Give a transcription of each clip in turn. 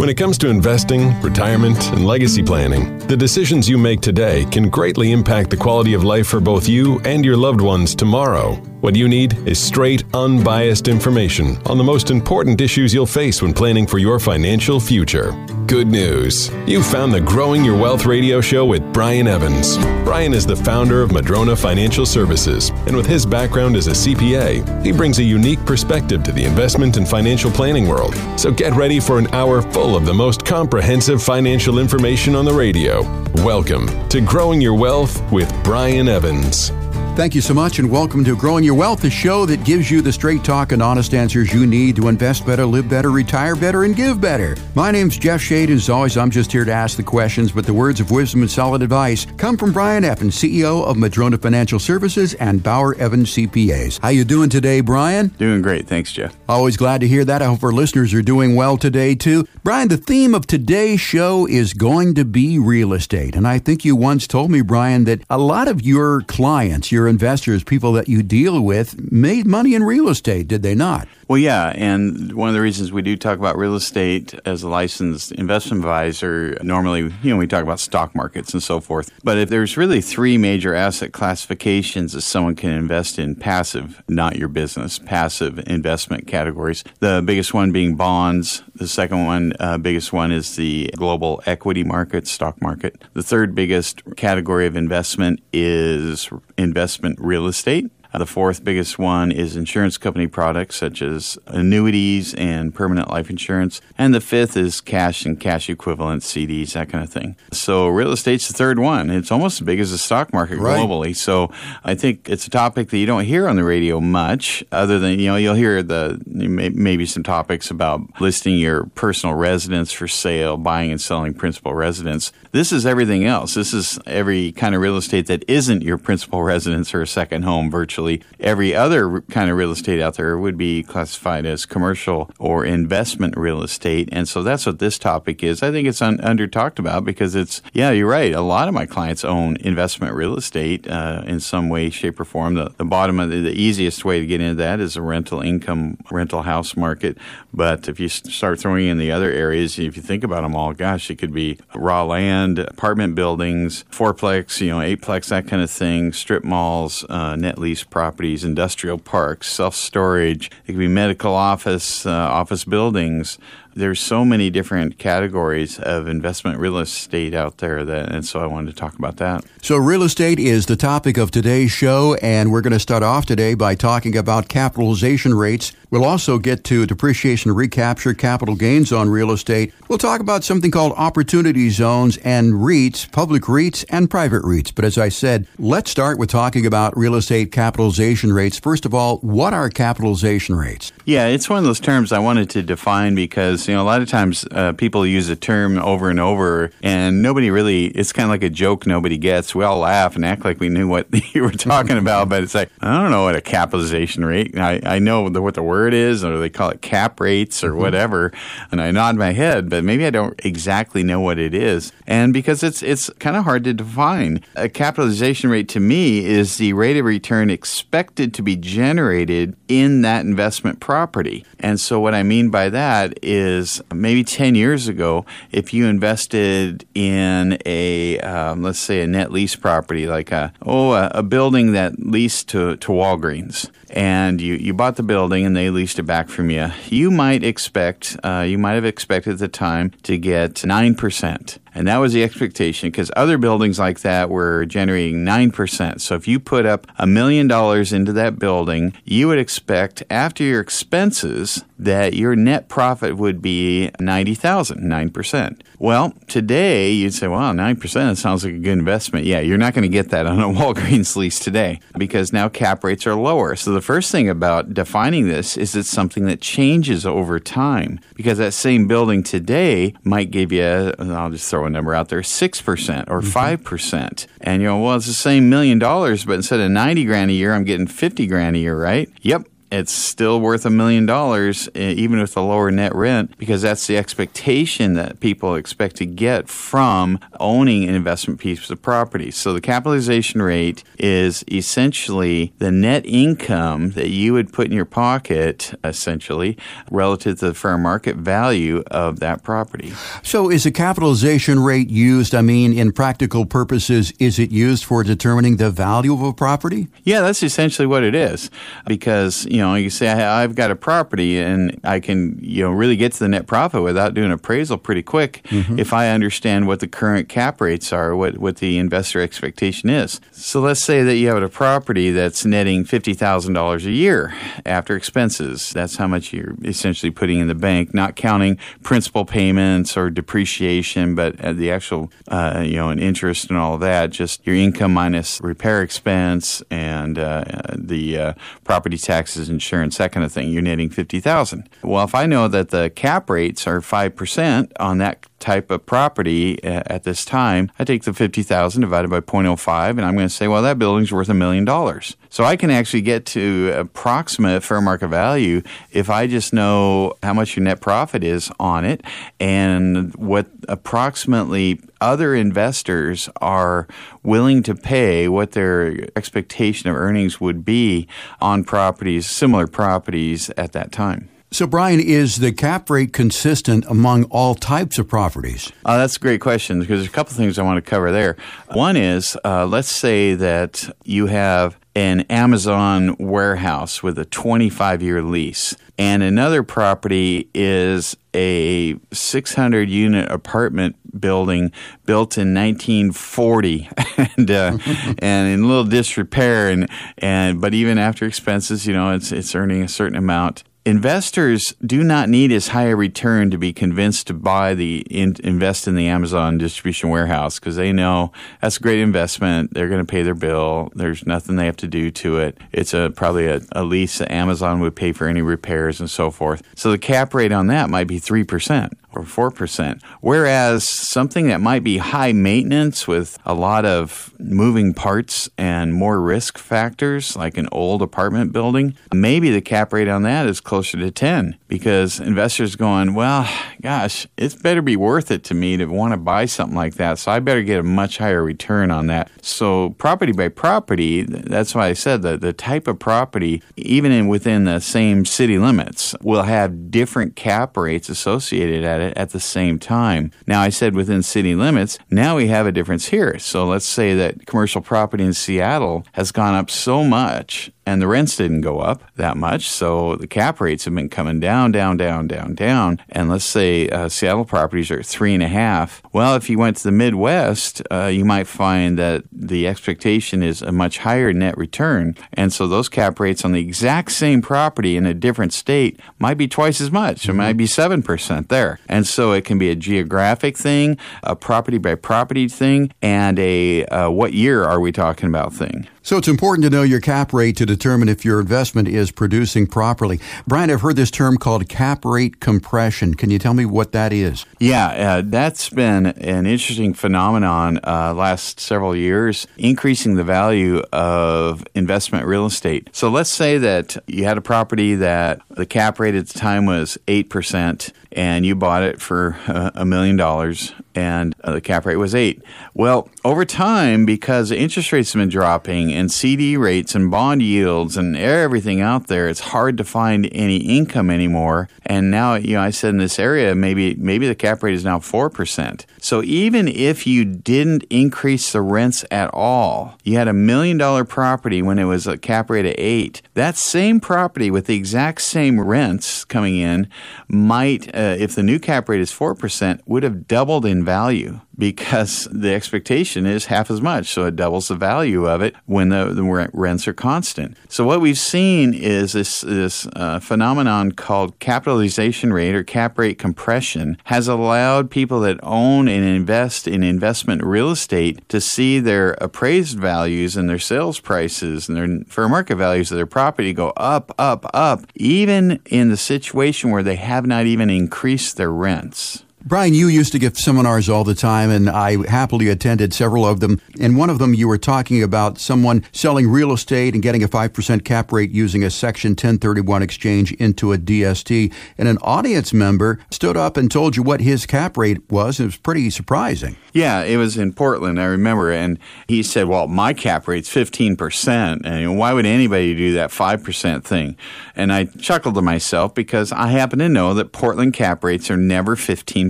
When it comes to investing, retirement, and legacy planning, the decisions you make today can greatly impact the quality of life for both you and your loved ones tomorrow. What you need is straight, unbiased information on the most important issues you'll face when planning for your financial future. Good news. You found the Growing Your Wealth radio show with Brian Evans. Brian is the founder of Madrona Financial Services, and with his background as a CPA, he brings a unique perspective to the investment and financial planning world. So get ready for an hour full of the most comprehensive financial information on the radio. Welcome to Growing Your Wealth with Brian Evans. Thank you so much, and welcome to Growing Your Wealth, the show that gives you the straight talk and honest answers you need to invest better, live better, retire better, and give better. My name's Jeff Shade. As always, I'm just here to ask the questions, but the words of wisdom and solid advice come from Brian Evans, CEO of Madrona Financial Services and Bauer Evans CPAs. How you doing today, Brian? Doing great, thanks, Jeff. Always glad to hear that. I hope our listeners are doing well today too. Brian, the theme of today's show is going to be real estate, and I think you once told me, Brian, that a lot of your clients, your investors, people that you deal with, made money in real estate, did they not? Well, yeah, and one of the reasons we do talk about real estate as a licensed investment advisor, normally, you know, we talk about stock markets and so forth. But if there's really three major asset classifications that someone can invest in passive, not your business, passive investment categories. The biggest one being bonds. The second one, uh, biggest one is the global equity market, stock market. The third biggest category of investment is investment real estate. Uh, the fourth biggest one is insurance company products such as annuities and permanent life insurance. And the fifth is cash and cash equivalent CDs, that kind of thing. So real estate's the third one. It's almost as big as the stock market Right. globally. So I think it's a topic that you don't hear on the radio much, other than, you know, you'll hear the maybe some topics about listing your personal residence for sale, buying and selling principal residence. This is everything else. This is every kind of real estate that isn't your principal residence or a second home virtually. Every other kind of real estate out there would be classified as commercial or investment real estate. And so that's what this topic is. I think it's un- under talked about because it's, yeah, you're right. A lot of my clients own investment real estate uh, in some way, shape, or form. The, the bottom of the, the easiest way to get into that is a rental income, rental house market. But if you start throwing in the other areas, if you think about them all, gosh, it could be raw land, apartment buildings, fourplex, you know, eightplex, that kind of thing, strip malls, uh, net lease properties, industrial parks, self storage. It could be medical office, uh, office buildings. There's so many different categories of investment real estate out there that, and so I wanted to talk about that. So, real estate is the topic of today's show, and we're going to start off today by talking about capitalization rates. We'll also get to depreciation recapture, capital gains on real estate. We'll talk about something called opportunity zones and REITs, public REITs and private REITs. But as I said, let's start with talking about real estate capitalization rates. First of all, what are capitalization rates? Yeah, it's one of those terms I wanted to define because you know a lot of times uh, people use a term over and over, and nobody really. It's kind of like a joke nobody gets. We all laugh and act like we knew what you were talking about, but it's like I don't know what a capitalization rate. I, I know the, what the word is, or they call it cap rates or whatever, and I nod my head, but maybe I don't exactly know what it is, and because it's it's kind of hard to define. A capitalization rate to me is the rate of return expected to be generated in that investment property. And so, what I mean by that is maybe 10 years ago, if you invested in a, um, let's say, a net lease property, like a, oh, a, a building that leased to, to Walgreens, and you, you bought the building and they leased it back from you, you might expect, uh, you might have expected at the time to get 9%. And that was the expectation because other buildings like that were generating 9%. So if you put up a million dollars into that building, you would expect after your expenses that your net profit would be 90,000, 9%. Well, today you'd say, wow, 9% that sounds like a good investment. Yeah, you're not going to get that on a Walgreens lease today because now cap rates are lower. So the first thing about defining this is it's something that changes over time because that same building today might give you, I'll just throw a number out there, 6% or mm-hmm. 5%. And you know, well, it's the same million dollars, but instead of 90 grand a year, I'm getting 50 grand a year, right? Yep. It's still worth a million dollars, even with a lower net rent, because that's the expectation that people expect to get from owning an investment piece of property. So the capitalization rate is essentially the net income that you would put in your pocket, essentially, relative to the fair market value of that property. So is the capitalization rate used, I mean, in practical purposes, is it used for determining the value of a property? Yeah, that's essentially what it is. Because, you know, you say, I've got a property and I can, you know, really get to the net profit without doing appraisal pretty quick mm-hmm. if I understand what the current cap rates are, what, what the investor expectation is. So let's say that you have a property that's netting $50,000 a year after expenses. That's how much you're essentially putting in the bank, not counting principal payments or depreciation, but the actual, uh, you know, and interest and all of that, just your income minus repair expense and uh, the uh, property taxes, insurance, that kind of thing. You're netting 50000 Well, if I know that the cap rates are 5% on that type of property uh, at this time, I take the 50,000 divided by 0.05 and I'm going to say, well, that building's worth a million dollars. So I can actually get to approximate fair market value if I just know how much your net profit is on it and what approximately other investors are willing to pay what their expectation of earnings would be on properties, similar properties at that time. So, Brian, is the cap rate consistent among all types of properties? Uh, that's a great question because there's a couple things I want to cover there. One is uh, let's say that you have an Amazon warehouse with a 25 year lease, and another property is a 600 unit apartment building built in 1940 and uh, and in a little disrepair and and but even after expenses you know it's it's earning a certain amount investors do not need as high a return to be convinced to buy the in, invest in the Amazon distribution warehouse because they know that's a great investment. They're going to pay their bill. There's nothing they have to do to it. It's a probably a, a lease that Amazon would pay for any repairs and so forth. So the cap rate on that might be three percent or 4%. Whereas something that might be high maintenance with a lot of moving parts and more risk factors, like an old apartment building, maybe the cap rate on that is closer to 10 because investors going, well, gosh, it's better be worth it to me to want to buy something like that. So I better get a much higher return on that. So property by property, that's why I said that the type of property, even in within the same city limits, will have different cap rates associated at it at the same time. Now, I said within city limits. Now we have a difference here. So let's say that commercial property in Seattle has gone up so much and the rents didn't go up that much. So the cap rates have been coming down, down, down, down, down. And let's say uh, Seattle properties are three and a half. Well, if you went to the Midwest, uh, you might find that the expectation is a much higher net return. And so those cap rates on the exact same property in a different state might be twice as much. It might be 7% there. And so it can be a geographic thing, a property by property thing, and a uh, what year are we talking about thing. So it's important to know your cap rate to determine if your investment is producing properly. Brian, I've heard this term called cap rate compression. Can you tell me what that is? Yeah, uh, that's been an interesting phenomenon uh, last several years, increasing the value of investment real estate. So let's say that you had a property that the cap rate at the time was 8% and you bought it for uh, a million dollars and uh, the cap rate was 8. Well, over time because interest rates have been dropping and CD rates and bond yields and everything out there, it's hard to find any income anymore. And now, you know, I said in this area, maybe maybe the cap rate is now four percent. So even if you didn't increase the rents at all, you had a million dollar property when it was a cap rate of eight. That same property with the exact same rents coming in might, uh, if the new cap rate is four percent, would have doubled in value because the expectation is half as much. So it doubles the value of it when the, the rents are constant. So what we've seen is this, this uh, phenomenon called capitalization rate or cap rate compression has allowed people that own and invest in investment real estate to see their appraised values and their sales prices and their fair market values of their property go up, up, up, even in the situation where they have not even increased their rents. Brian, you used to give seminars all the time, and I happily attended several of them. And one of them, you were talking about someone selling real estate and getting a 5% cap rate using a Section 1031 exchange into a DST. And an audience member stood up and told you what his cap rate was. It was pretty surprising. Yeah, it was in Portland, I remember. And he said, Well, my cap rate's 15%. And why would anybody do that 5% thing? And I chuckled to myself because I happen to know that Portland cap rates are never 15%.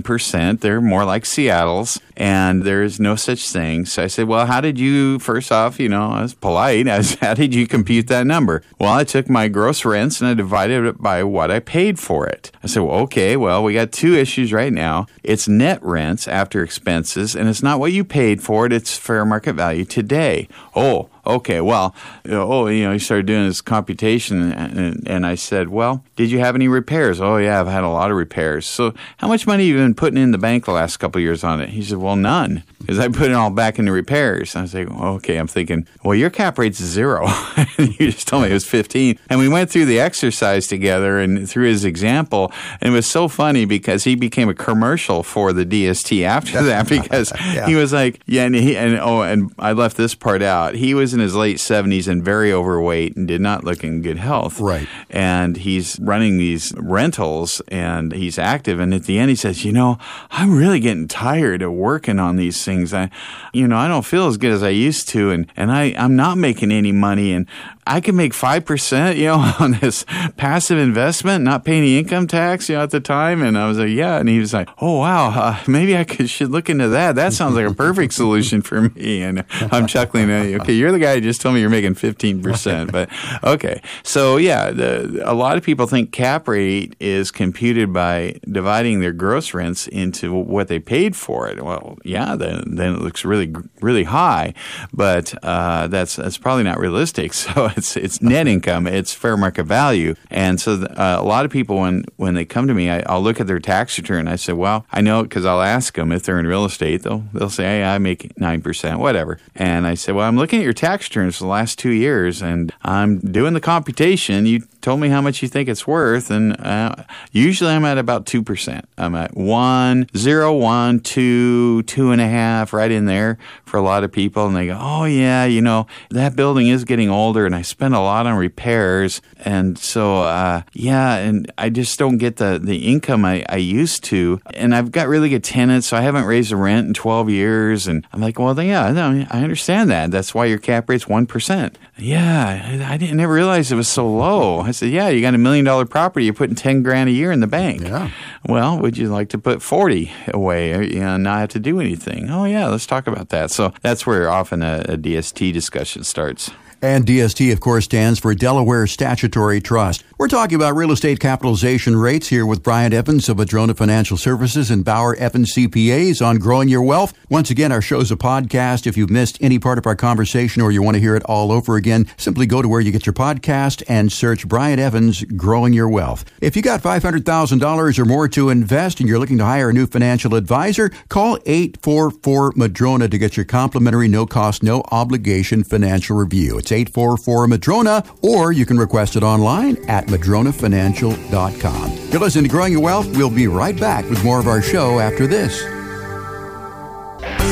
They're more like Seattle's, and there's no such thing. So I said, Well, how did you, first off, you know, I was polite. I was, how did you compute that number? Well, I took my gross rents and I divided it by what I paid for it. I said, Well, okay, well, we got two issues right now. It's net rents after expenses, and it's not what you paid for it, it's fair market value today. Oh, okay, well, oh, you know, he started doing this computation, and, and, I said, well, did you have any repairs? Oh, yeah, I've had a lot of repairs. So, how much money have you been putting in the bank the last couple years on it? He said, well, none, because I put it all back into repairs. I was like, okay, I'm thinking, well, your cap rate's zero. you just told me it was 15. And we went through the exercise together and through his example, and it was so funny because he became a commercial for the DST after that because yeah. he was like, yeah, and, he, and oh, and I left this part out. He was in his late 70s and very overweight and did not look in good health. Right. And he's running these rentals and he's active. And at the end, he says, You know, I'm really getting tired of working on these things. I, you know, I don't feel as good as I used to. And, and I, I'm not making any money. And I can make 5%, you know, on this passive investment, not pay any income tax, you know, at the time. And I was like, yeah. And he was like, oh, wow, uh, maybe I could, should look into that. That sounds like a perfect solution for me. And I'm chuckling at you. Okay, you're the guy who just told me you're making 15%. But okay. So yeah, the, a lot of people think cap rate is computed by dividing their gross rents into what they paid for it. Well, yeah, then, then it looks really, really high, but uh, that's, that's probably not realistic. So it's it's net income, it's fair market value, and so the, uh, a lot of people when when they come to me, I, will look at their tax return. I say, well, I know because I'll ask them if they're in real estate. They'll they'll say, hey, I make nine percent, whatever, and I say, well, I'm looking at your tax returns for the last two years, and I'm doing the computation. You told me how much you think it's worth, and uh, usually I'm at about two percent. I'm at one, zero, one, two, two and a half, right in there for a lot of people, and they go, oh yeah, you know that building is getting older, and I spend a lot on repairs, and so uh, yeah, and I just don't get the the income I, I used to, and I've got really good tenants, so I haven't raised the rent in 12 years, and I'm like, well, then, yeah, no, I understand that. That's why your cap rate's one percent. Yeah, I didn't never realize it was so low. I said, yeah, you got a million dollar property, you're putting 10 grand a year in the bank. Yeah. Well, would you like to put 40 away and not have to do anything? Oh, yeah, let's talk about that. So that's where often a, a DST discussion starts. And DST, of course, stands for Delaware Statutory Trust. We're talking about real estate capitalization rates here with Brian Evans of Madrona Financial Services and Bauer Evans CPAs on Growing Your Wealth. Once again, our show's a podcast. If you've missed any part of our conversation or you want to hear it all over again, simply go to where you get your podcast and search Brian Evans Growing Your Wealth. If you got $500,000 or more to invest and you're looking to hire a new financial advisor, call 844 Madrona to get your complimentary, no cost, no obligation financial review. It's 844 Madrona, or you can request it online at madronafinancial.com. You're listening to Growing Your Wealth. We'll be right back with more of our show after this.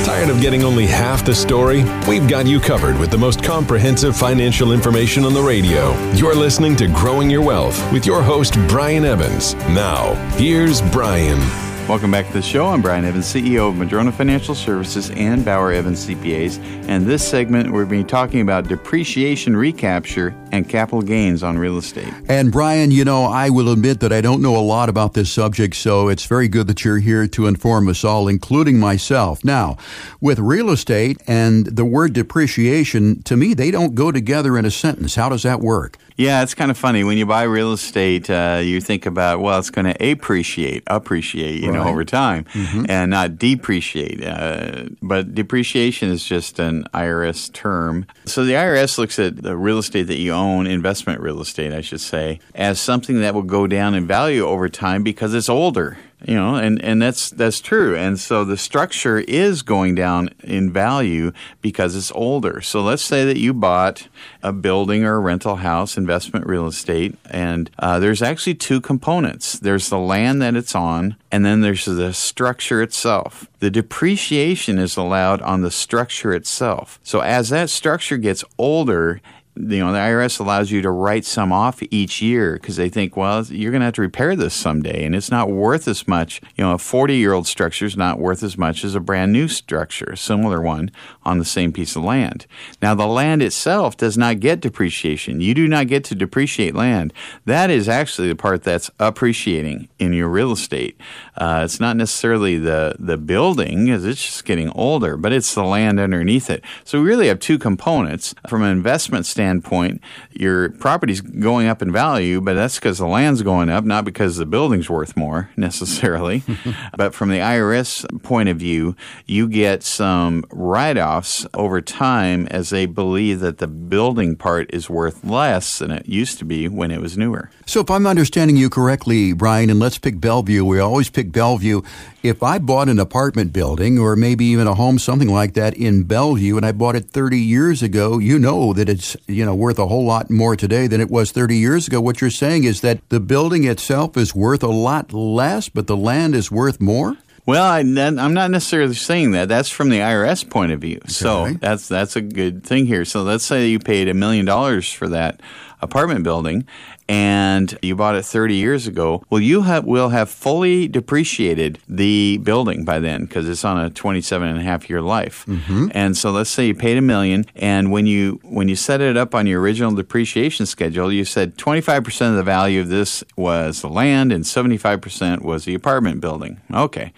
Tired of getting only half the story? We've got you covered with the most comprehensive financial information on the radio. You're listening to Growing Your Wealth with your host, Brian Evans. Now, here's Brian. Welcome back to the show. I'm Brian Evans, CEO of Madrona Financial Services and Bauer Evans CPAs. And this segment, we're going to be talking about depreciation recapture and capital gains on real estate. And Brian, you know, I will admit that I don't know a lot about this subject, so it's very good that you're here to inform us all, including myself. Now, with real estate and the word depreciation, to me, they don't go together in a sentence. How does that work? Yeah, it's kind of funny. When you buy real estate, uh, you think about, well, it's going to appreciate, appreciate, you right. know, over time mm-hmm. and not depreciate. Uh, but depreciation is just an IRS term. So the IRS looks at the real estate that you own, investment real estate, I should say, as something that will go down in value over time because it's older. You know, and, and that's that's true. And so the structure is going down in value because it's older. So let's say that you bought a building or a rental house, investment real estate, and uh, there's actually two components. There's the land that it's on, and then there's the structure itself. The depreciation is allowed on the structure itself. So as that structure gets older, you know, the IRS allows you to write some off each year because they think, well, you're going to have to repair this someday, and it's not worth as much. You know, a 40 year old structure is not worth as much as a brand new structure, a similar one on the same piece of land. Now, the land itself does not get depreciation. You do not get to depreciate land. That is actually the part that's appreciating in your real estate. Uh, it's not necessarily the the building, because it's just getting older, but it's the land underneath it. So we really have two components from an investment standpoint standpoint, your property's going up in value, but that's because the land's going up, not because the building's worth more necessarily. but from the IRS point of view, you get some write offs over time as they believe that the building part is worth less than it used to be when it was newer. So, if I'm understanding you correctly, Brian, and let's pick Bellevue, we always pick Bellevue. If I bought an apartment building or maybe even a home, something like that in Bellevue, and I bought it 30 years ago, you know that it's you know worth a whole lot more today than it was 30 years ago. What you're saying is that the building itself is worth a lot less, but the land is worth more. Well, I, am not necessarily saying that. That's from the IRS point of view. Okay. So that's that's a good thing here. So let's say you paid a million dollars for that apartment building and you bought it 30 years ago, well, you have, will have fully depreciated the building by then because it's on a 27 and a half year life. Mm-hmm. And so let's say you paid a million, and when you when you set it up on your original depreciation schedule, you said 25% of the value of this was the land and 75% was the apartment building. Okay.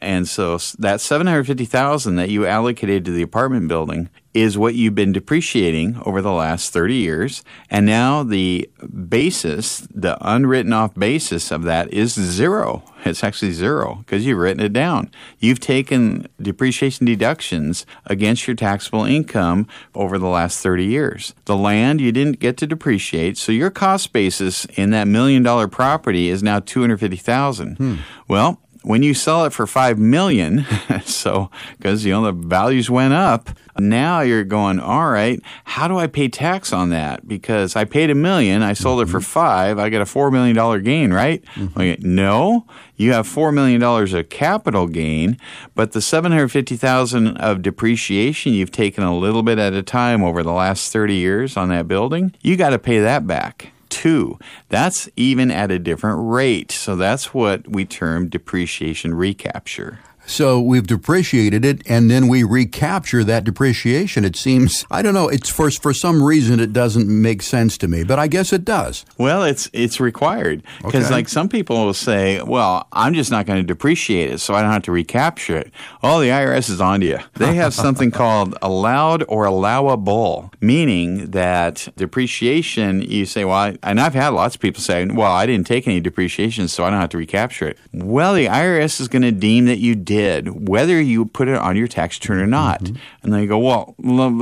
And so that 750,000 that you allocated to the apartment building is what you've been depreciating over the last 30 years. And now the basis, the unwritten off basis of that is zero. It's actually zero because you've written it down. You've taken depreciation deductions against your taxable income over the last 30 years. The land you didn't get to depreciate, so your cost basis in that million dollar property is now 250,000. Hmm. Well, when you sell it for five million, so because you know the values went up, now you're going, all right, how do I pay tax on that? Because I paid a million, I sold mm-hmm. it for mm-hmm. five, I get a four million dollar gain, right? Mm-hmm. Okay, no, you have four million dollars of capital gain, but the seven hundred fifty thousand of depreciation you've taken a little bit at a time over the last thirty years on that building, you got to pay that back too. That's even at a different rate. So that's what we term depreciation recapture. So we've depreciated it and then we recapture that depreciation. It seems, I don't know, it's for, for some reason it doesn't make sense to me, but I guess it does. Well, it's, it's required because okay. like some people will say, well, I'm just not going to depreciate it so I don't have to recapture it. Oh, the IRS is on to you. They have something called allowed or allowable, meaning that depreciation, you say, well, I, and I've had lots of people say, well, I didn't take any depreciation so I don't have to recapture it. Well, the IRS is going to deem that you did did, whether you put it on your tax return or not. Mm-hmm. And they go, well,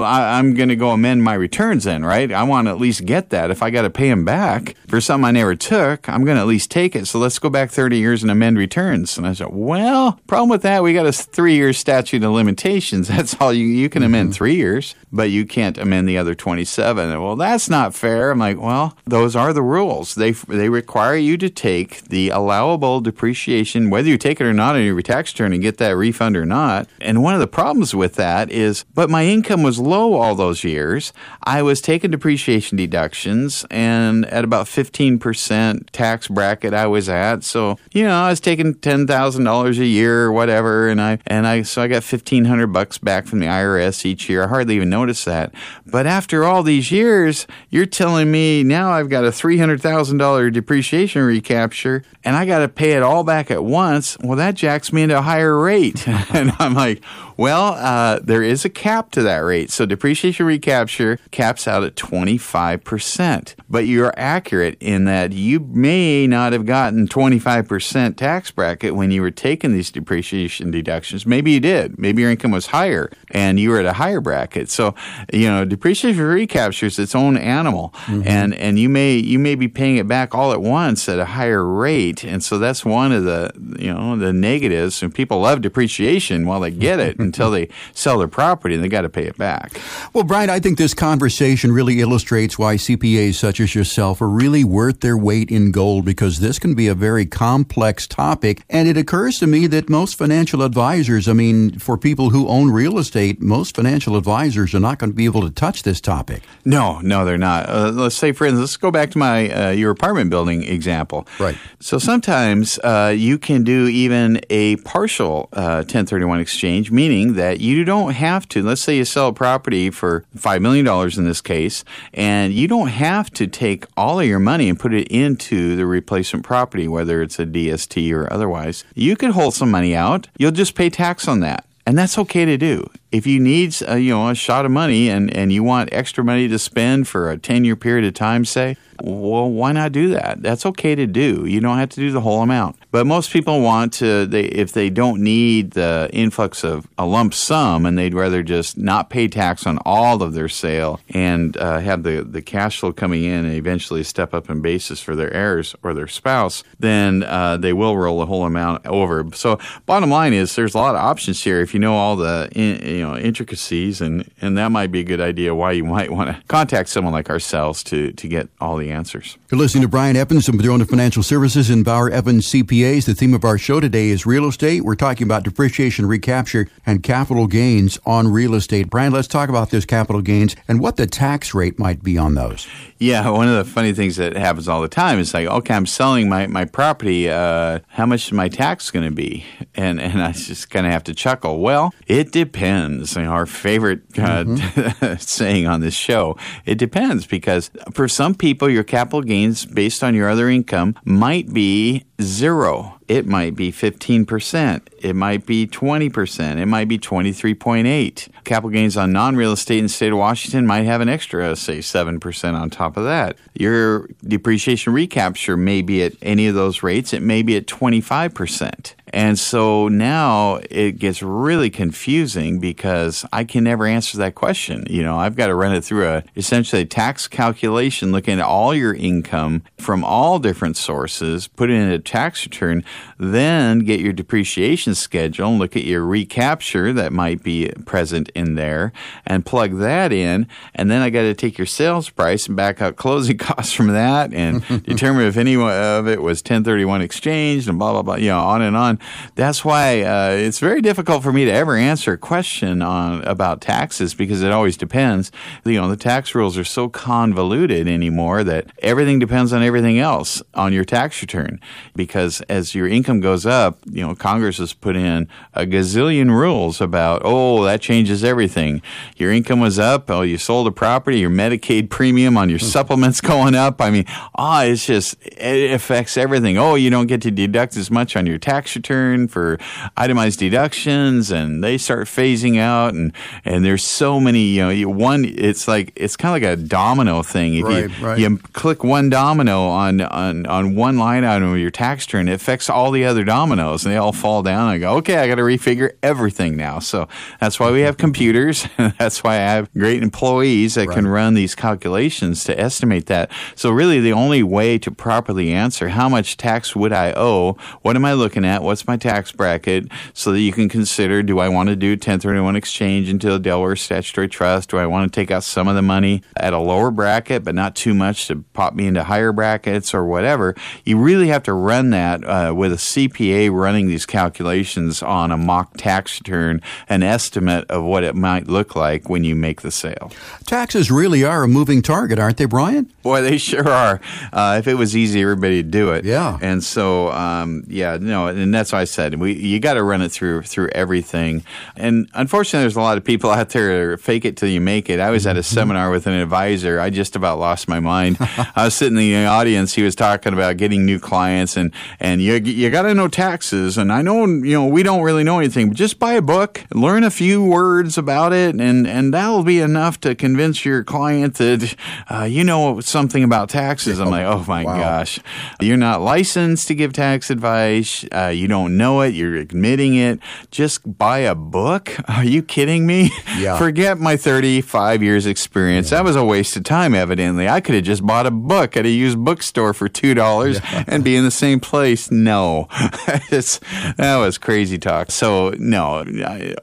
I'm going to go amend my returns then, right? I want to at least get that. If I got to pay them back for something I never took, I'm going to at least take it. So let's go back 30 years and amend returns. And I said, well, problem with that, we got a three year statute of limitations. That's all you, you can mm-hmm. amend three years, but you can't amend the other 27. And, well, that's not fair. I'm like, well, those are the rules. They, they require you to take the allowable depreciation, whether you take it or not on your tax return and get that refund or not. And one of the problems with that is, but my income was low all those years. I was taking depreciation deductions and at about 15% tax bracket I was at. So, you know, I was taking $10,000 a year or whatever. And I, and I, so I got 1500 bucks back from the IRS each year. I hardly even noticed that. But after all these years, you're telling me now I've got a $300,000 depreciation recapture and I got to pay it all back at once. Well, that jacks me into a higher higher rate. and I'm like, well, uh, there is a cap to that rate. So depreciation recapture caps out at 25%. But you're accurate in that you may not have gotten 25% tax bracket when you were taking these depreciation deductions. Maybe you did. Maybe your income was higher and you were at a higher bracket. So, you know, depreciation recapture is its own animal. Mm-hmm. And, and you may, you may be paying it back all at once at a higher rate. And so that's one of the, you know, the negatives. And people love depreciation while they get it until they sell their property and they got to pay it back. Well, Brian, I think this conversation really illustrates why CPAs such as yourself are really worth their weight in gold because this can be a very complex topic. And it occurs to me that most financial advisors, I mean, for people who own real estate, most financial advisors are not going to be able to touch this topic. No, no, they're not. Uh, let's say, for instance, let's go back to my uh, your apartment building example. Right. So sometimes uh, you can do even a partial 1031 uh, exchange, meaning that you don't have to. Let's say you sell a property for five million dollars in this case, and you don't have to take all of your money and put it into the replacement property, whether it's a DST or otherwise. You could hold some money out. You'll just pay tax on that. And that's okay to do if you need a, uh, you know a shot of money and, and you want extra money to spend for a 10 year period of time say well why not do that? That's okay to do. You don't have to do the whole amount. But most people want to they if they don't need the influx of a lump sum and they'd rather just not pay tax on all of their sale and uh, have the, the cash flow coming in and eventually step up in basis for their heirs or their spouse then uh, they will roll the whole amount over. So bottom line is there's a lot of options here. If you know all the in, you know intricacies, and and that might be a good idea. Why you might want to contact someone like ourselves to to get all the answers. You're listening to Brian Evans from Madrona Financial Services and Bauer Evans CPAs. The theme of our show today is real estate. We're talking about depreciation, recapture, and capital gains on real estate. Brian, let's talk about those capital gains and what the tax rate might be on those. Yeah, one of the funny things that happens all the time is like, okay, I'm selling my, my property. Uh, how much is my tax going to be? And and I just kind of have to chuckle. Well, it depends. You know, our favorite uh, mm-hmm. saying on this show. It depends because for some people, your capital gains based on your other income might be zero. It might be 15%. It might be 20%. It might be 23.8. Capital gains on non-real estate in the state of Washington might have an extra, say, 7% on top of that. Your depreciation recapture may be at any of those rates. It may be at 25%. And so now it gets really confusing because I can never answer that question. You know, I've got to run it through a essentially a tax calculation looking at all your income from all different sources, put it in a tax return, then get your depreciation schedule and look at your recapture that might be present in there and plug that in. And then I got to take your sales price and back out closing costs from that and determine if any of it was 1031 exchanged and blah, blah, blah, you know, on and on that's why uh, it's very difficult for me to ever answer a question on about taxes because it always depends. You know, the tax rules are so convoluted anymore that everything depends on everything else on your tax return. Because as your income goes up, you know, Congress has put in a gazillion rules about, oh, that changes everything. Your income was up. Oh, you sold a property. Your Medicaid premium on your hmm. supplements going up. I mean, ah, oh, it's just it affects everything. Oh, you don't get to deduct as much on your tax return return for itemized deductions and they start phasing out and and there's so many you know one it's like it's kind of like a domino thing if right, you right. you click one domino on on on one line item of your tax return it affects all the other dominoes and they all fall down. I go okay I got to refigure everything now. So that's why we have computers. That's why I have great employees that right. can run these calculations to estimate that. So really the only way to properly answer how much tax would I owe? What am I looking at? What's my tax bracket? So that you can consider do I want to do 1031 exchange into a Delaware statutory trust? Do I want to take out some of the money at a lower bracket, but not too much to pop me into higher brackets or whatever? You really have to run that uh, with a CPA running these calculations on a mock tax return, an estimate of what it might look like when you make the sale. Taxes really are a moving target, aren't they, Brian? Boy, they sure are. Uh, if it was easy, everybody'd do it. Yeah. And so, um, yeah, no, and that's why I said we you got to run it through through everything. And unfortunately, there's a lot of people out there fake it till you make it. I was at a mm-hmm. seminar with an advisor. I just about lost my mind. I was sitting in the audience. He was talking about getting new clients, and and you you got to know taxes. And I know, you know, we don't really know anything, but just buy a book, learn a few words about it, and, and that'll be enough to convince your client that uh, you know something about taxes. I'm like, oh my Wow. gosh. You're not licensed to give tax advice. Uh, you don't know it. You're admitting it. Just buy a book. Are you kidding me? Yeah. Forget my 35 years experience. That was a waste of time, evidently. I could have just bought a book at a used bookstore for $2 and be in the same place. No, it's, that was crazy talk. So, no,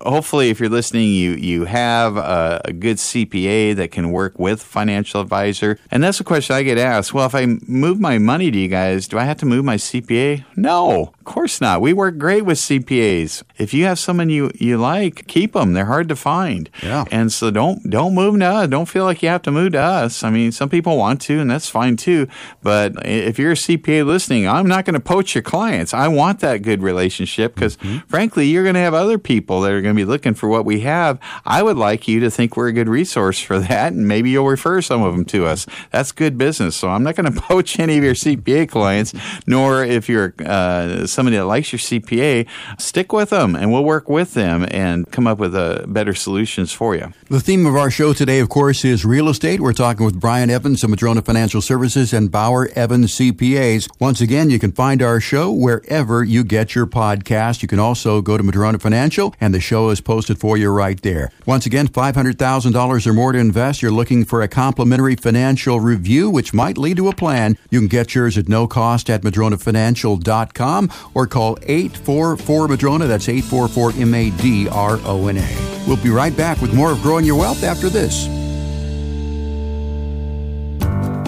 hopefully, if you're listening, you, you have a, a good CPA that can work with financial advisor. And that's a question I get asked. Well, if I move my money to you guys, do I have to move my CPA? No, of course not. We work great with CPAs. If you have someone you, you like, keep them. They're hard to find. Yeah. And so don't don't move to us. Don't feel like you have to move to us. I mean, some people want to, and that's fine too. But if you're a CPA listening, I'm not going to poach your clients. I want that good relationship because, frankly, you're going to have other people that are going to be looking for what we have. I would like you to think we're a good resource for that, and maybe you'll refer some of them to us. That's good business. So I'm not going to poach any of your CPA clients, nor if you're uh, somebody that likes your CPA, stick with them, and we'll work with them and come up with uh, better solutions for you. The theme of our show today, of course, is real estate. We're talking with Brian Evans of Madrona Financial Services and Bauer Evans CPAs. Once again, you can find our show wherever you get your podcast. You can also go to Madrona Financial, and the show is posted for you right there. Once again, $500,000 or more to invest. You're looking for a complimentary financial review, which might lead to a plan. You can get yours at no cost at madronafinancial.com or call 844 Madrona. That's 844 M A D R O N A. We'll be right back with more of Growing Your Wealth after this.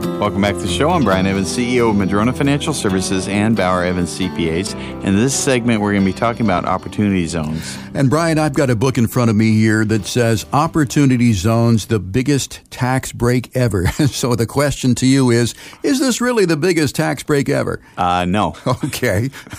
Welcome back to the show. I'm Brian Evans, CEO of Madrona Financial Services and Bauer Evans CPAs. In this segment, we're going to be talking about opportunity zones. And Brian, I've got a book in front of me here that says Opportunity Zones, the biggest tax break ever. so the question to you is Is this really the biggest tax break ever? Uh, no. Okay.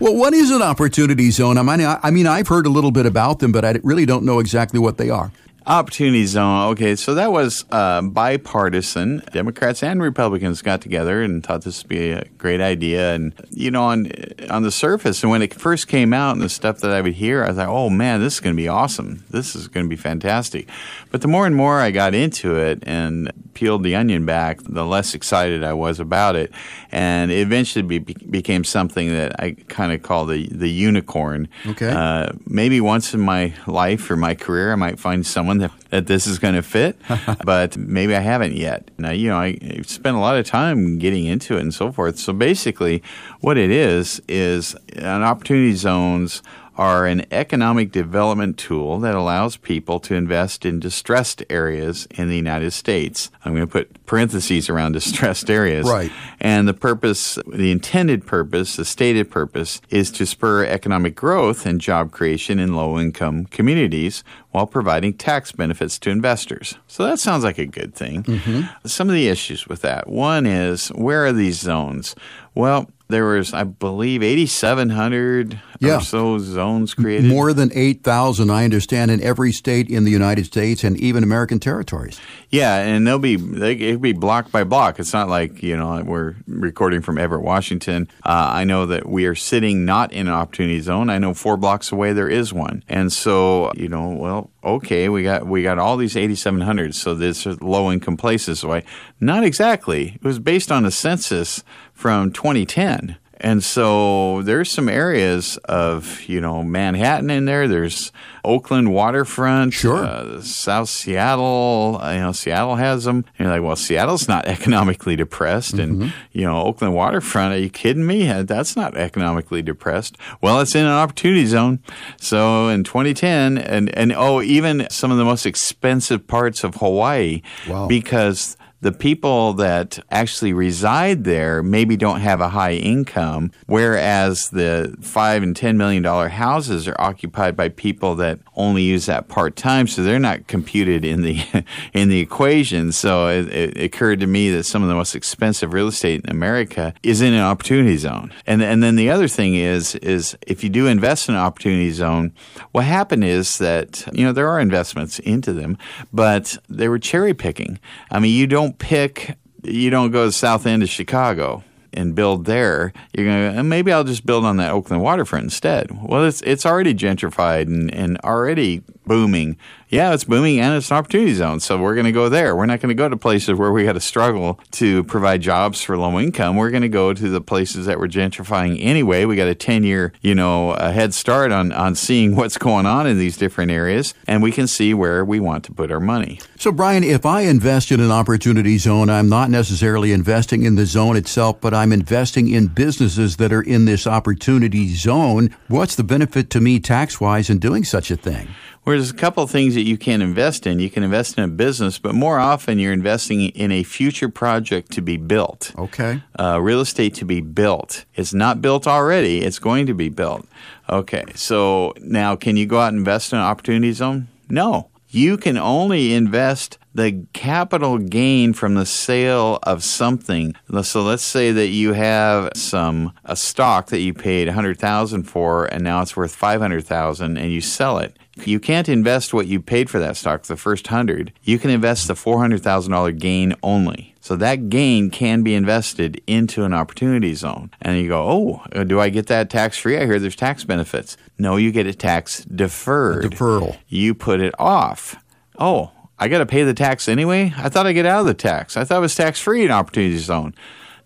well, what is an opportunity zone? I mean, I I mean, I've heard a little bit about them, but I really don't know exactly what they are. Opportunity zone. Okay, so that was uh, bipartisan. Democrats and Republicans got together and thought this would be a great idea. And you know, on on the surface, and when it first came out, and the stuff that I would hear, I thought, "Oh man, this is going to be awesome. This is going to be fantastic." But the more and more I got into it and peeled the onion back, the less excited I was about it, and it eventually be, became something that I kind of call the the unicorn. Okay. Uh, maybe once in my life or my career, I might find someone that, that this is going to fit, but maybe I haven't yet. Now, you know, I, I spent a lot of time getting into it and so forth. So basically, what it is is an opportunity zones are an economic development tool that allows people to invest in distressed areas in the United States. I'm going to put parentheses around distressed areas. Right. And the purpose, the intended purpose, the stated purpose, is to spur economic growth and job creation in low income communities while providing tax benefits to investors. So that sounds like a good thing. Mm-hmm. Some of the issues with that one is where are these zones? Well, there was, I believe, 8,700 Yeah. or so zones created. More than 8,000, I understand, in every state in the United States and even American territories. Yeah, and they'll be they it'll be block by block. It's not like you know we're recording from Everett, Washington. Uh, I know that we are sitting not in an opportunity zone. I know four blocks away there is one, and so you know, well, okay, we got we got all these 8,700. So this low income places. So I not exactly. It was based on a census from 2010. And so there's some areas of, you know, Manhattan in there. There's Oakland waterfront. Sure. Uh, South Seattle, uh, you know, Seattle has them. And you're like, well, Seattle's not economically depressed. And, you know, Oakland waterfront, are you kidding me? Uh, That's not economically depressed. Well, it's in an opportunity zone. So in 2010, and, and oh, even some of the most expensive parts of Hawaii, Wow. because the people that actually reside there maybe don't have a high income, whereas the five and ten million dollar houses are occupied by people that only use that part time, so they're not computed in the in the equation. So it, it, occurred to me that some of the most expensive real estate in America is in an opportunity zone. And and then the other thing is is if you do invest in an opportunity zone, what happened is that you know there are investments into them, but they were cherry picking. I mean, you don't pick you don't go to the south end of Chicago and build there, you're going to uh, maybe I'll just build on that Oakland waterfront instead. Well, it's it's already gentrified and, and already booming yeah, it's booming and it's an opportunity zone. So we're going to go there. We're not going to go to places where we got to struggle to provide jobs for low income. We're going to go to the places that we're gentrifying anyway. We got a 10 year, you know, a head start on, on seeing what's going on in these different areas and we can see where we want to put our money. So, Brian, if I invest in an opportunity zone, I'm not necessarily investing in the zone itself, but I'm investing in businesses that are in this opportunity zone. What's the benefit to me tax wise in doing such a thing? Well, there's a couple of things that you can invest in. You can invest in a business, but more often you're investing in a future project to be built. Okay. Uh, real estate to be built. It's not built already, it's going to be built. Okay. So now, can you go out and invest in an opportunity zone? No. You can only invest the capital gain from the sale of something. So let's say that you have some a stock that you paid 100,000 for and now it's worth 500,000 and you sell it. You can't invest what you paid for that stock, the first hundred. You can invest the $400,000 gain only. So that gain can be invested into an opportunity zone. And you go, oh, uh, do I get that tax free? I hear there's tax benefits. No, you get it tax deferred. A deferral. You put it off. Oh, I got to pay the tax anyway? I thought I get out of the tax. I thought it was tax free in opportunity zone.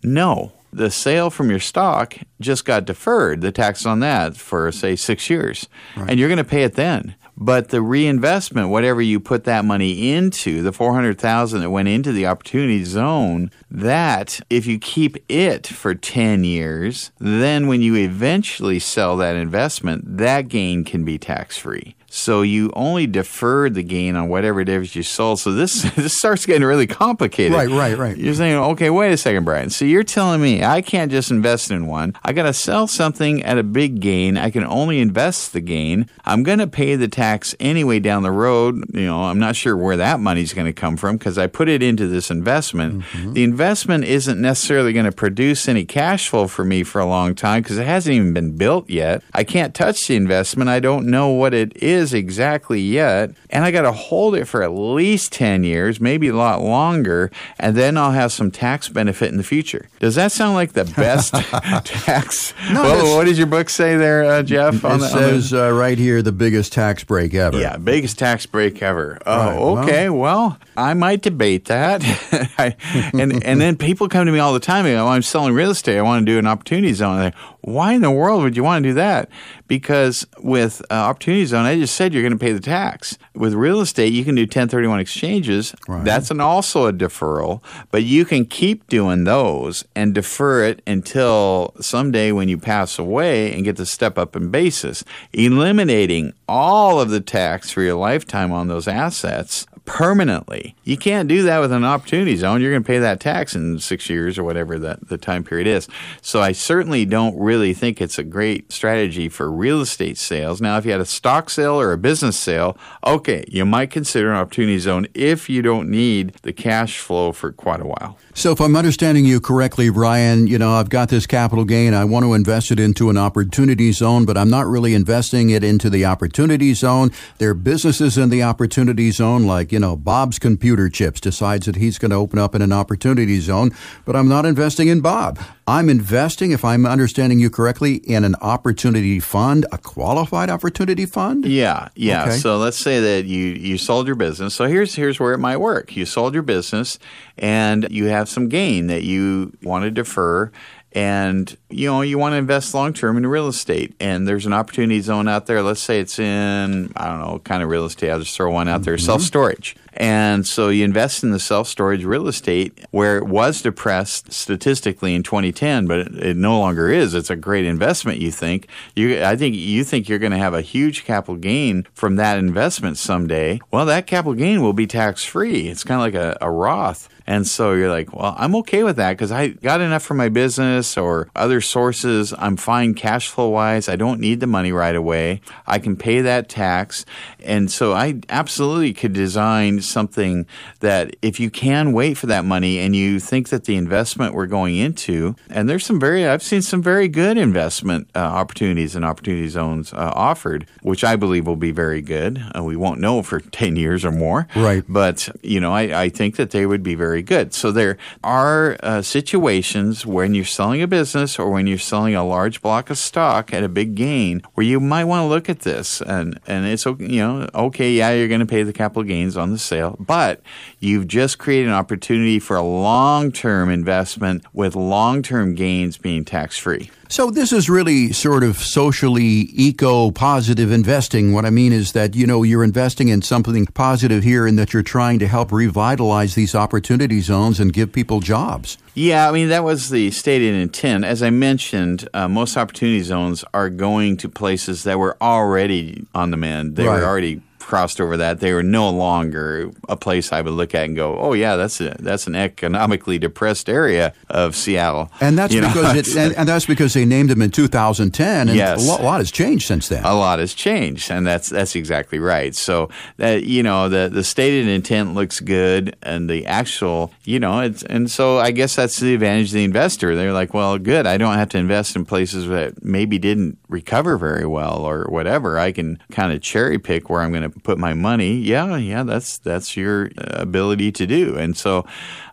No, the sale from your stock just got deferred, the tax on that for say 6 years. Right. And you're going to pay it then. But the reinvestment, whatever you put that money into, the 400,000 that went into the opportunity zone, that if you keep it for 10 years, then when you eventually sell that investment, that gain can be tax free. So you only deferred the gain on whatever it is you sold. So this this starts getting really complicated. Right, right, right. You're saying, okay, wait a second, Brian. So you're telling me I can't just invest in one. I got to sell something at a big gain. I can only invest the gain. I'm going to pay the tax anyway down the road. You know, I'm not sure where that money's going to come from because I put it into this investment. Mm-hmm. The investment isn't necessarily going to produce any cash flow for me for a long time because it hasn't even been built yet. I can't touch the investment. I don't know what it is is exactly yet, and I got to hold it for at least 10 years, maybe a lot longer, and then I'll have some tax benefit in the future. Does that sound like the best tax? No, well, what does your book say there, uh, Jeff? It the, says uh, right here the biggest tax break ever. Yeah, biggest tax break ever. Oh, right, okay. Well, well, I might debate that. I, and and then people come to me all the time. Go, I'm selling real estate. I want to do an opportunity zone. Like, Why in the world would you want to do that? Because with uh, opportunity zone, I just said you're going to pay the tax. With real estate, you can do 1031 exchanges. Right. That's an also a deferral, but you can keep doing those and defer it until someday when you pass away and get to step up in basis, eliminating all of the tax for your lifetime on those assets permanently. You can't do that with an opportunity zone. You're going to pay that tax in six years or whatever that the time period is. So I certainly don't really think it's a great strategy for real estate sales. Now, if you had a stock sale or a business sale, okay, you might consider an opportunity zone if you don't need the cash flow for quite a while. So if I'm understanding you correctly, Brian, you know, I've got this capital gain. I want to invest it into an opportunity zone, but I'm not really investing it into the opportunity zone. There are businesses in the opportunity zone like, you know, Bob's Computer Chips decides that he's going to open up in an opportunity zone, but I'm not investing in Bob. I'm investing, if I'm understanding you correctly, in an opportunity fund, a qualified opportunity fund? Yeah, yeah. Okay. So let's say that you, you sold your business. So here's here's where it might work. You sold your business and you have some gain that you want to defer and you know you want to invest long term in real estate and there's an opportunity zone out there let's say it's in i don't know kind of real estate i'll just throw one out there mm-hmm. self storage and so you invest in the self storage real estate where it was depressed statistically in 2010 but it, it, no longer is it's a great investment you think you i think you think you're going to have a huge capital gain from that investment someday well that capital gain will be tax free it's kind of like a, a roth And so you're like, well, I'm okay with that because I got enough for my business or other sources. I'm fine cash flow wise. I don't need the money right away. I can pay that tax. And so I absolutely could design something that if you can wait for that money and you think that the investment we're going into, and there's some very, I've seen some very good investment uh, opportunities and opportunity zones uh, offered, which I believe will be very good. Uh, we won't know for 10 years or more. Right. But, you know, I, I think that they would be very good. So there are uh, situations when you're selling a business or when you're selling a large block of stock at a big gain where you might want to look at this and, and it's, you know, okay, yeah, you're going to pay the capital gains on the sale, but you've just created an opportunity for a long term investment with long term gains being tax free. So this is really sort of socially eco-positive investing. What I mean is that, you know, you're investing in something positive here and that you're trying to help revitalize these opportunity zones and give people jobs. Yeah, I mean, that was the stated intent. As I mentioned, uh, most opportunity zones are going to places that were already on the mend. They Right. were already crossed over that. They were no longer a place I would look at and go, "Oh yeah, that's a, that's an economically depressed area of Seattle." And that's You because it, and, and that's because they named them in 2010 and Yes. a lot, a lot has changed since then. a lot has changed, and that's that's exactly right. So that you know the the stated intent looks good, and the actual you know it's and so I guess that's the advantage of the investor. They're like, well, good, I don't have to invest in places that maybe didn't recover very well or whatever. I can kind of cherry pick where I'm going to put my money. Yeah, yeah, that's that's your uh, ability to do. And so,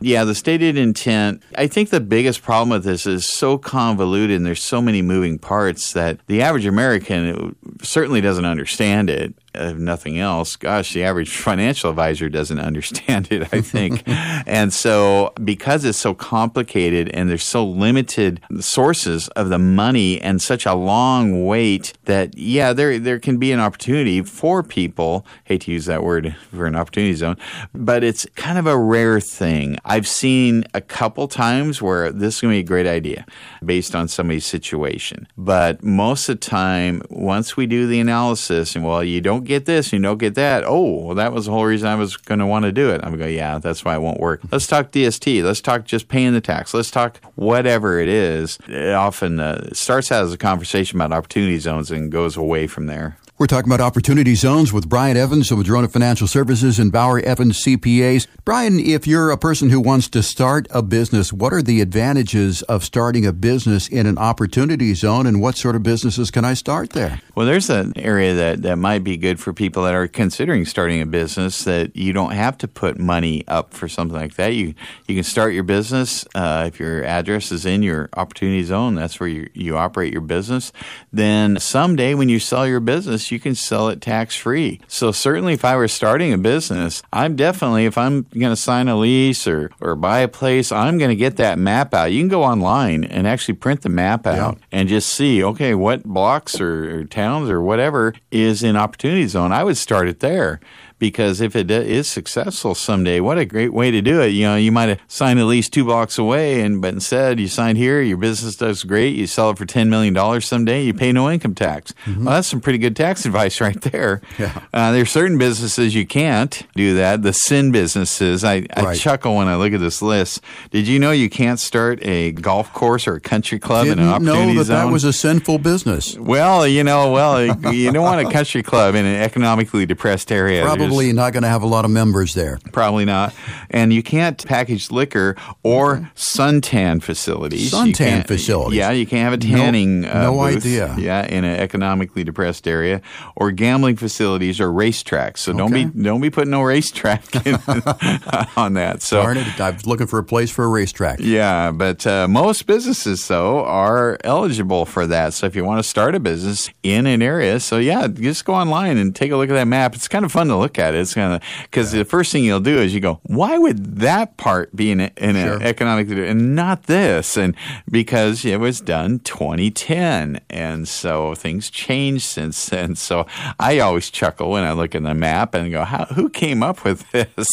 yeah, the stated intent. I think the biggest problem with this is so convoluted, and there's so many moving parts that the average American certainly doesn't understand it. If nothing else, gosh, the average financial advisor doesn't understand it, I think. and so, because it's so complicated and there's so limited sources of the money and such a long wait that, yeah, there, there can be an opportunity for people. Hate to use that word for an opportunity zone, but it's kind of a rare thing. I've seen a couple times where this is going to be a great idea based on somebody's situation. But most of the time, once we do the analysis and, well, you don't get this, you don't get that. Oh, well, that was the whole reason I was going to want to do it. I'm going yeah, that's why it won't work. Let's talk DST. Let's talk just paying the tax. Let's talk whatever it is. It often uh, starts out as a conversation about opportunity zones and goes away from there. We're talking about opportunity zones with Brian Evans of Madrona Financial Services and Bauer Evans CPAs. Brian, if you're a person who wants to start a business, what are the advantages of starting a business in an opportunity zone and what sort of businesses can I start there? Well, there's an area that, that might be good for people that are considering starting a business that you don't have to put money up for something like that. You you can start your business uh, if your address is in your opportunity zone. That's where you, you operate your business. Then someday when you sell your business, you can sell it tax free. So certainly, if I were starting a business, I'm definitely if I'm going to sign a lease or or buy a place, I'm going to get that map out. You can go online and actually print the map out and just see okay what blocks or, or towns or whatever is in opportunity zone. I would start it there because if it is successful someday, what a great way to do it. You know, you might have signed at least two blocks away, and but instead you signed here, your business does great, you sell it for ten million dollars someday, you pay no income tax. Well, that's some pretty good tax advice right there. Yeah. Uh, there's certain businesses you can't do that. The sin businesses. I, I Right. chuckle when I look at this list. Did you know you can't start a golf course or a country club in an Didn't opportunity know that zone? that was a sinful business. well, you know, well, you don't want a country club in an economically depressed area. There's- Probably not going to have a lot of members there. Probably not. And you can't package liquor or suntan facilities. Suntan facilities? Yeah, you can't have a tanning. uh, no booth, idea. Yeah, in an economically depressed area, or gambling facilities or racetracks. So don't be don't be putting no racetrack in, on that. So Darn it, I'm looking for a place for a racetrack. yeah, but uh, most businesses though are eligible for that. So if you want to start a business in an area, so yeah, just go online and take a look at that map. It's kind of fun to look at it. It's kind of because the first thing you'll do is you go, why would that part be in, a, in Sure. an economic and not this? And because it was done 2010, and so things changed since then. So I always chuckle when I look at the map and go, how who came up with this?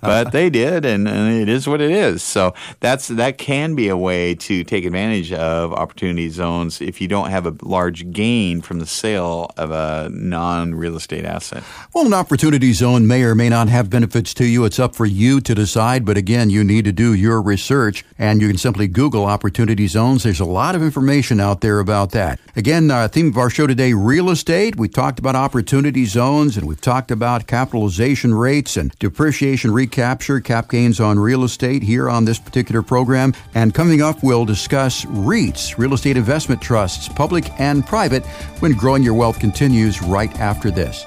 but they did, and, and it is what it is. So that's that can be a way to take advantage of opportunity zones if you don't have a large gain from the sale of a non real estate asset. Well, an opportunity opportunity zone may or may not have benefits to you. It's up for you to decide. But again, you need to do your research and you can simply Google opportunity zones. There's a lot of information out there about that. Again, uh, theme of our show today, real estate. We talked about opportunity zones and we've talked about capitalization rates and depreciation recapture, cap gains on real estate here on this particular program. And coming up, we'll discuss REITs, real estate investment trusts, public and private, when growing your wealth continues right after this.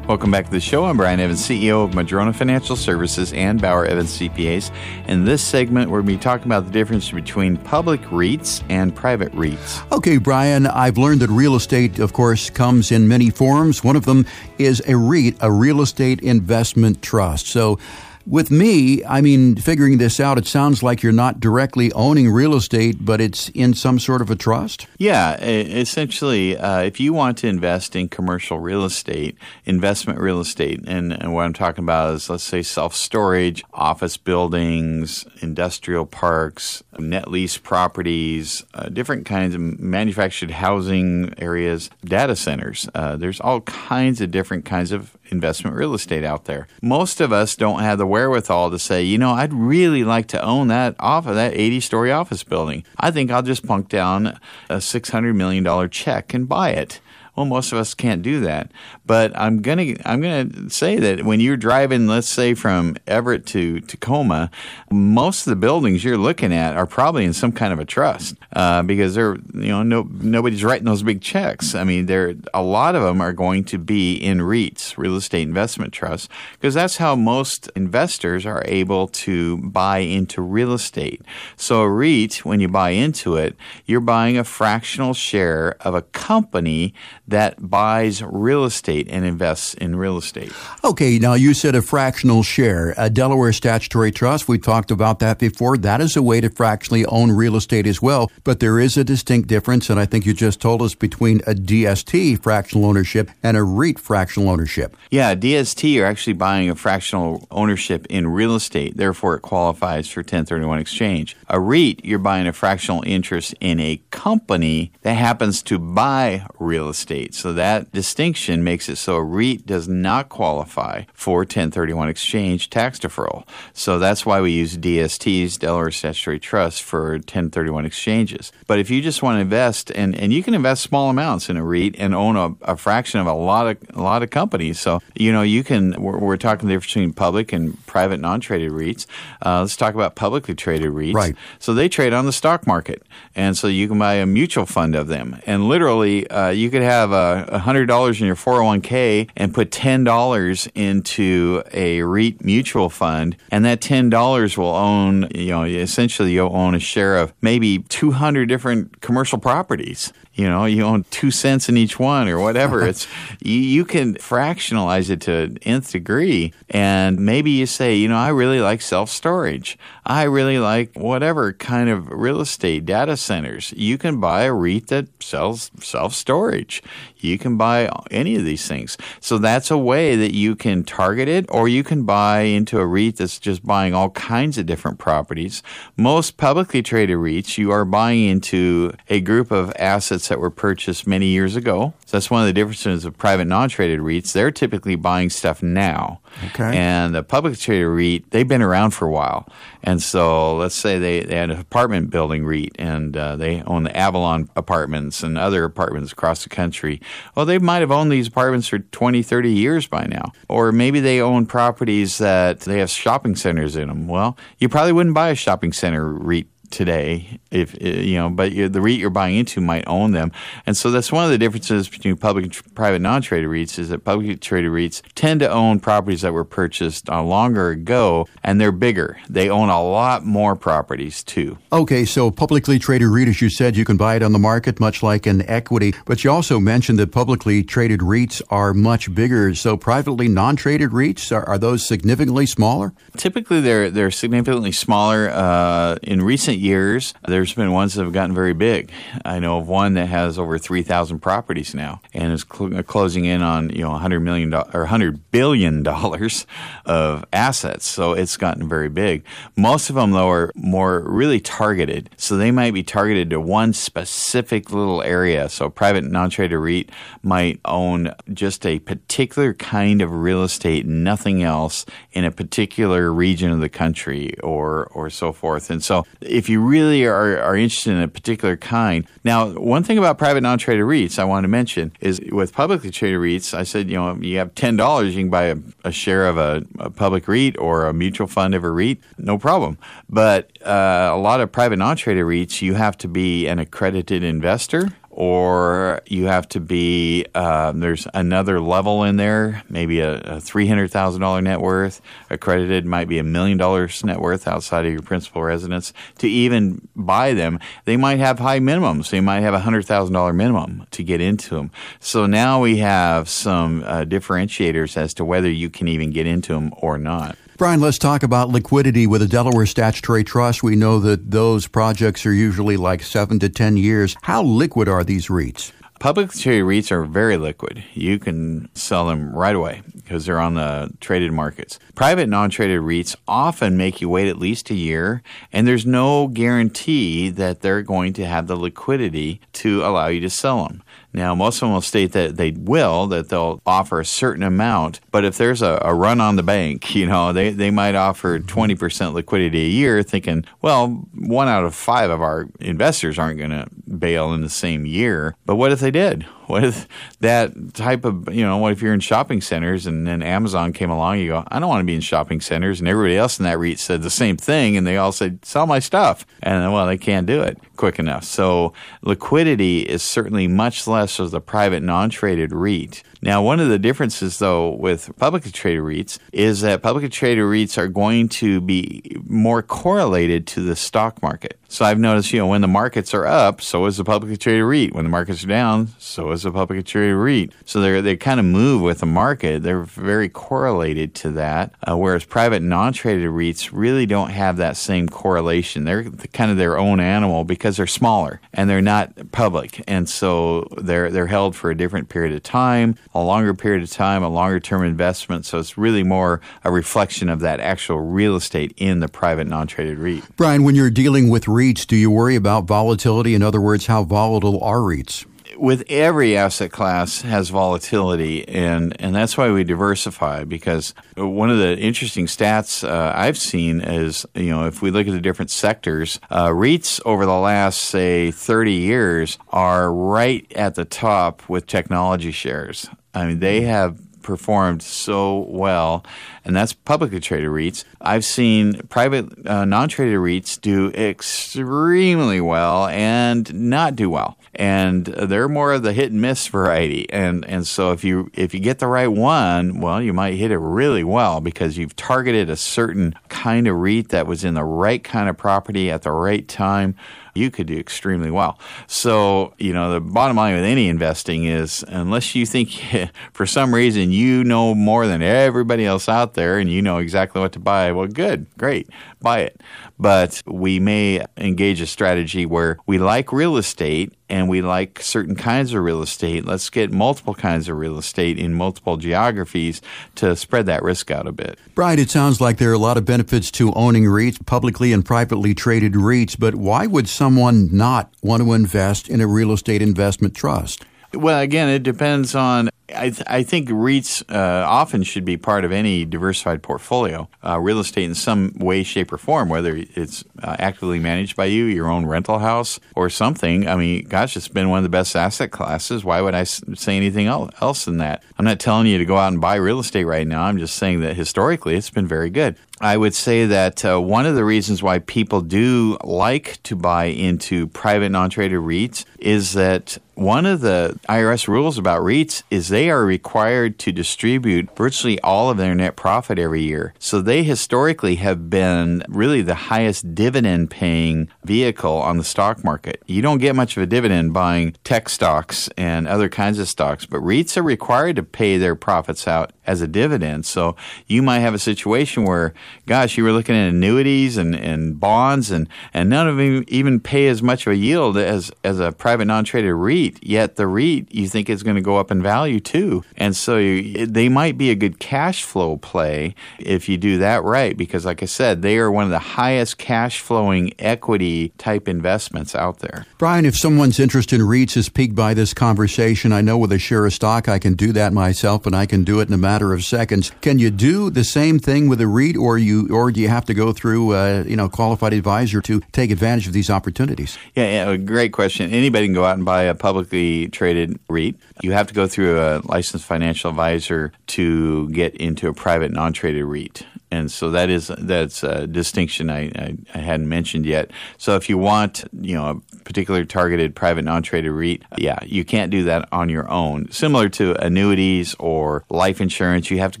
Welcome back to the show. I'm Brian Evans, CEO of Madrona Financial Services and Bauer Evans CPAs. In this segment, we're going to be talking about the difference between public REITs and private REITs. Okay, Brian, I've learned that real estate, of course, comes in many forms. One of them is a REIT, a real estate investment trust. So, with me, I mean, figuring this out, it sounds like you're not directly owning real estate, but it's in some sort of a trust? Yeah, essentially, uh, if you want to invest in commercial real estate, investment real estate, and, and what I'm talking about is, let's say, self storage, office buildings, industrial parks, net lease properties, uh, different kinds of manufactured housing areas, data centers. Uh, there's all kinds of different kinds of investment real estate out there. Most of us don't have the wherewithal to say, you know, I'd really like to own that off of that 80 story office building. I think I'll just punk down a $600 million check and buy it. Well, most of us can't do that. But I'm gonna I'm gonna say that when you're driving, let's say from Everett to Tacoma, most of the buildings you're looking at are probably in some kind of a trust uh, because they're you know no nobody's writing those big checks. I mean, there a lot of them are going to be in REITs, real estate investment trusts, because that's how most investors are able to buy into real estate. So a REIT, when you buy into it, you're buying a fractional share of a company that buys real estate and invests in real estate. Okay, now you said a fractional share. A Delaware statutory trust, we talked about that before. That is a way to fractionally own real estate as well, but there is a distinct difference, and I think you just told us between a DST fractional ownership and a REIT fractional ownership. Yeah, DST are actually buying a fractional ownership in real estate, therefore it qualifies for 1031 exchange. A REIT, you're buying a fractional interest in a company that happens to buy real estate. So that distinction makes it so a REIT does not qualify for 1031 exchange tax deferral. So that's why we use DSTs, Delaware Statutory Trust, for 1031 exchanges. But if you just want to invest, and, and you can invest small amounts in a REIT and own a, a fraction of a lot of a lot of companies. So you know you can. We're, we're talking the difference between public and private non-traded REITs. Uh, let's talk about publicly traded REITs. Right. So they trade on the stock market, and so you can buy a mutual fund of them, and literally uh, you could have a hundred dollars in your 401 401k and put $10 into a REIT mutual fund, and that $10 will own, you know, essentially you'll own a share of maybe 200 different commercial properties. You know you own two cents in each one or whatever. It's you, you, can fractionalize it to nth degree and maybe you say you know i really like self-storage i really like whatever kind of real estate data centers you can buy a reit that sells self-storage you can buy any of these things so that's a way that you can target it or you can buy into a reit that's just buying all kinds of different properties most publicly traded reits you are buying into a group of assets that were purchased many years ago. So that's one of the differences of private non-traded REITs. They're typically buying stuff now. Okay. And the public traded REIT, they've been around for a while. And so let's say they, they had an apartment building REIT and uh, they own the Avalon apartments and other apartments across the country. Well, they might have owned these apartments for 20, 30 years by now. Or maybe they own properties that they have shopping centers in them. Well, you probably wouldn't buy a shopping center REIT today if uh, you know but the REIT you're buying into might own them. And so that's one of the differences between public and private non-traded REITs is that publicly traded REITs tend to own properties that were purchased uh, longer ago and they're bigger. They own a lot more properties too. Okay so publicly traded REIT as you said you can buy it on the market much like an equity. But you also mentioned that publicly traded REITs are much bigger. So privately non-traded REITs are, are those significantly smaller? Typically they're they're significantly smaller uh, in recent years, there's been ones that have gotten very big. I know of one that has over 3,000 properties now and is cl- closing in on you know 100 million do- or 100 billion dollars of assets. So it's gotten very big. Most of them though are more really targeted. So they might be targeted to one specific little area. So private non-traded REIT might own just a particular kind of real estate, nothing else in a particular region of the country or or so forth. And so if you really are, are interested in a particular kind, now one thing about private non-traded REITs I want to mention is with publicly traded REITs, I said you know you have ten dollars, you can buy a, a share of a, a, public REIT or a mutual fund of a REIT, no problem. But uh, a lot of private non-traded REITs, you have to be an accredited investor or you have to be um, there's another level in there maybe a, a $300000 net worth. Accredited might be a million dollars net worth outside of your principal residence. To even buy them they might have high minimums. They might have a $100000 minimum to get into them so now we have some uh, differentiators as to whether you can even get into them or not Brian, let's talk about liquidity with a Delaware Statutory Trust. We know that those projects are usually like seven to 10 years. How liquid are these REITs? Public traded REITs are very liquid. You can sell them right away because they're on the traded markets. Private non traded REITs often make you wait at least a year, and there's no guarantee that they're going to have the liquidity to allow you to sell them. Now, most of them will state that they will, that they'll offer a certain amount. But if there's a, a run on the bank, you know, they, they might offer 20% liquidity a year, thinking, well, one out of five of our investors aren't going to bail in the same year. But what if they did? What if that type of, you know, what if you're in shopping centers and then Amazon came along, you go, I don't want to be in shopping centers. And everybody else in that REIT said the same thing. And they all said, sell my stuff. And well, they can't do it quick enough. So liquidity is certainly much less as the private non traded REIT. Now, one of the differences, though, with publicly traded REITs is that publicly traded REITs are going to be more correlated to the stock market. So I've noticed, you know, when the markets are up, so is the publicly traded REIT. When the markets are down, so is the publicly traded REIT. So they they kind of move with the market. They're very correlated to that. Uh, whereas private non-traded REITs really don't have that same correlation. They're kind of their own animal because they're smaller and they're not public, and so they're they're held for a different period of time a longer period of time, a longer term investment. So it's really more a reflection of that actual real estate in the private non traded REIT. Brian, when you're dealing with REITs, do you worry about volatility? In other words, how volatile are REITs? with every asset class has volatility and and that's why we diversify because one of the interesting stats uh, I've seen is you know if we look at the different sectors uh, REITs over the last say 30 years are right at the top with technology shares I mean, they have performed so well, and that's publicly traded REITs. I've seen private uh, non-traded REITs do extremely well and not do well, and they're more of the hit and miss variety. And and so if you if you get the right one, well, you might hit it really well because you've targeted a certain kind of REIT that was in the right kind of property at the right time you could do extremely well. So, you know, the bottom line with any investing is unless you think for some reason you know more than everybody else out there and you know exactly what to buy, well, good, great, buy it. But we may engage a strategy where we like real estate and we like certain kinds of real estate. Let's get multiple kinds of real estate in multiple geographies to spread that risk out a bit. Brian, it sounds like there are a lot of benefits to owning REITs, publicly and privately traded REITs, but why would someone not want to invest in a real estate investment trust? Well, again, it depends on I, th- I, think REITs uh, often should be part of any diversified portfolio. Uh, real estate in some way, shape, or form, whether it's uh, actively managed by you, your own rental house, or something. I mean, gosh, it's been one of the best asset classes. Why would I s- say anything else than that? I'm not telling you to go out and buy real estate right now. I'm just saying that historically it's been very good. I would say that uh, one of the reasons why people do like to buy into private non traded REITs is that one of the IRS rules about REITs is they are required to distribute virtually all of their net profit every year. So they historically have been really the highest dividend paying vehicle on the stock market. You don't get much of a dividend buying tech stocks and other kinds of stocks, but REITs are required to pay their profits out as a dividend. So you might have a situation where, gosh, you were looking at annuities and, and bonds and, and none of them even pay as much of a yield as, as a private non-traded REIT, yet the REIT you think is going to go up in value too. And so you, they might be a good cash flow play if you do that right, because like I said, they are one of the highest cash flowing equity type investments out there. Brian, if someone's interest in REITs is piqued by this conversation, I know with a share of stock, I can do that myself, and I can do it in a matter of seconds. Can you do the same thing with a REIT, or you, or do you have to go through, uh, you know, qualified advisor to take advantage of these opportunities? Yeah, yeah, great question. Anybody can go out and buy a publicly traded REIT. You have to go through a licensed financial advisor to get into a private non-traded REIT and so that is that's a distinction I, I, I, hadn't mentioned yet. So if you want, you know, a particular targeted private non-traded REIT, yeah, you can't do that on your own. Similar to annuities or life insurance, you have to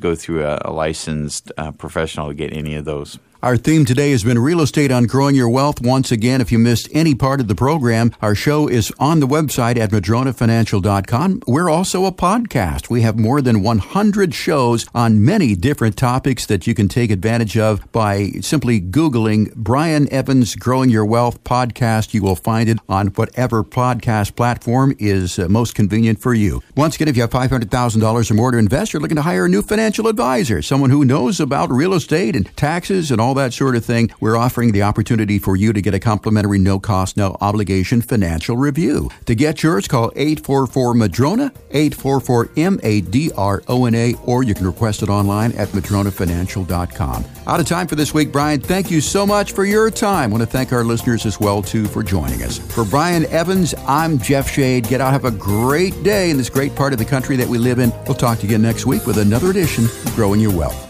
go through a, a licensed uh, professional to get any of those. Our theme today has been real estate on growing your wealth. Once again, if you missed any part of the program, our show is on the website at madronafinancial.com. We're also a podcast. We have more than 100 shows on many different topics that you can take advantage of by simply Googling Brian Evans Growing Your Wealth podcast. You will find it on whatever podcast platform is uh, most convenient for you. Once again, if you have $500,000 or more to invest, you're looking to hire a new financial advisor, someone who knows about real estate and taxes and all all that sort of thing, we're offering the opportunity for you to get a complimentary, no cost, no obligation financial review. To get yours, call 844 Madrona, 844 M A D R O N A, or you can request it online at madronafinancial.com. Out of time for this week, Brian. Thank you so much for your time. I want to thank our listeners as well, too, for joining us. For Brian Evans, I'm Jeff Shade. Get out, have a great day in this great part of the country that we live in. We'll talk to you again next week with another edition of Growing Your Wealth.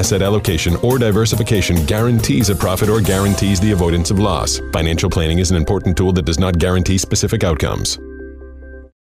asset allocation or diversification guarantees a profit or guarantees the avoidance of loss. Financial planning is an important tool that does not guarantee specific outcomes.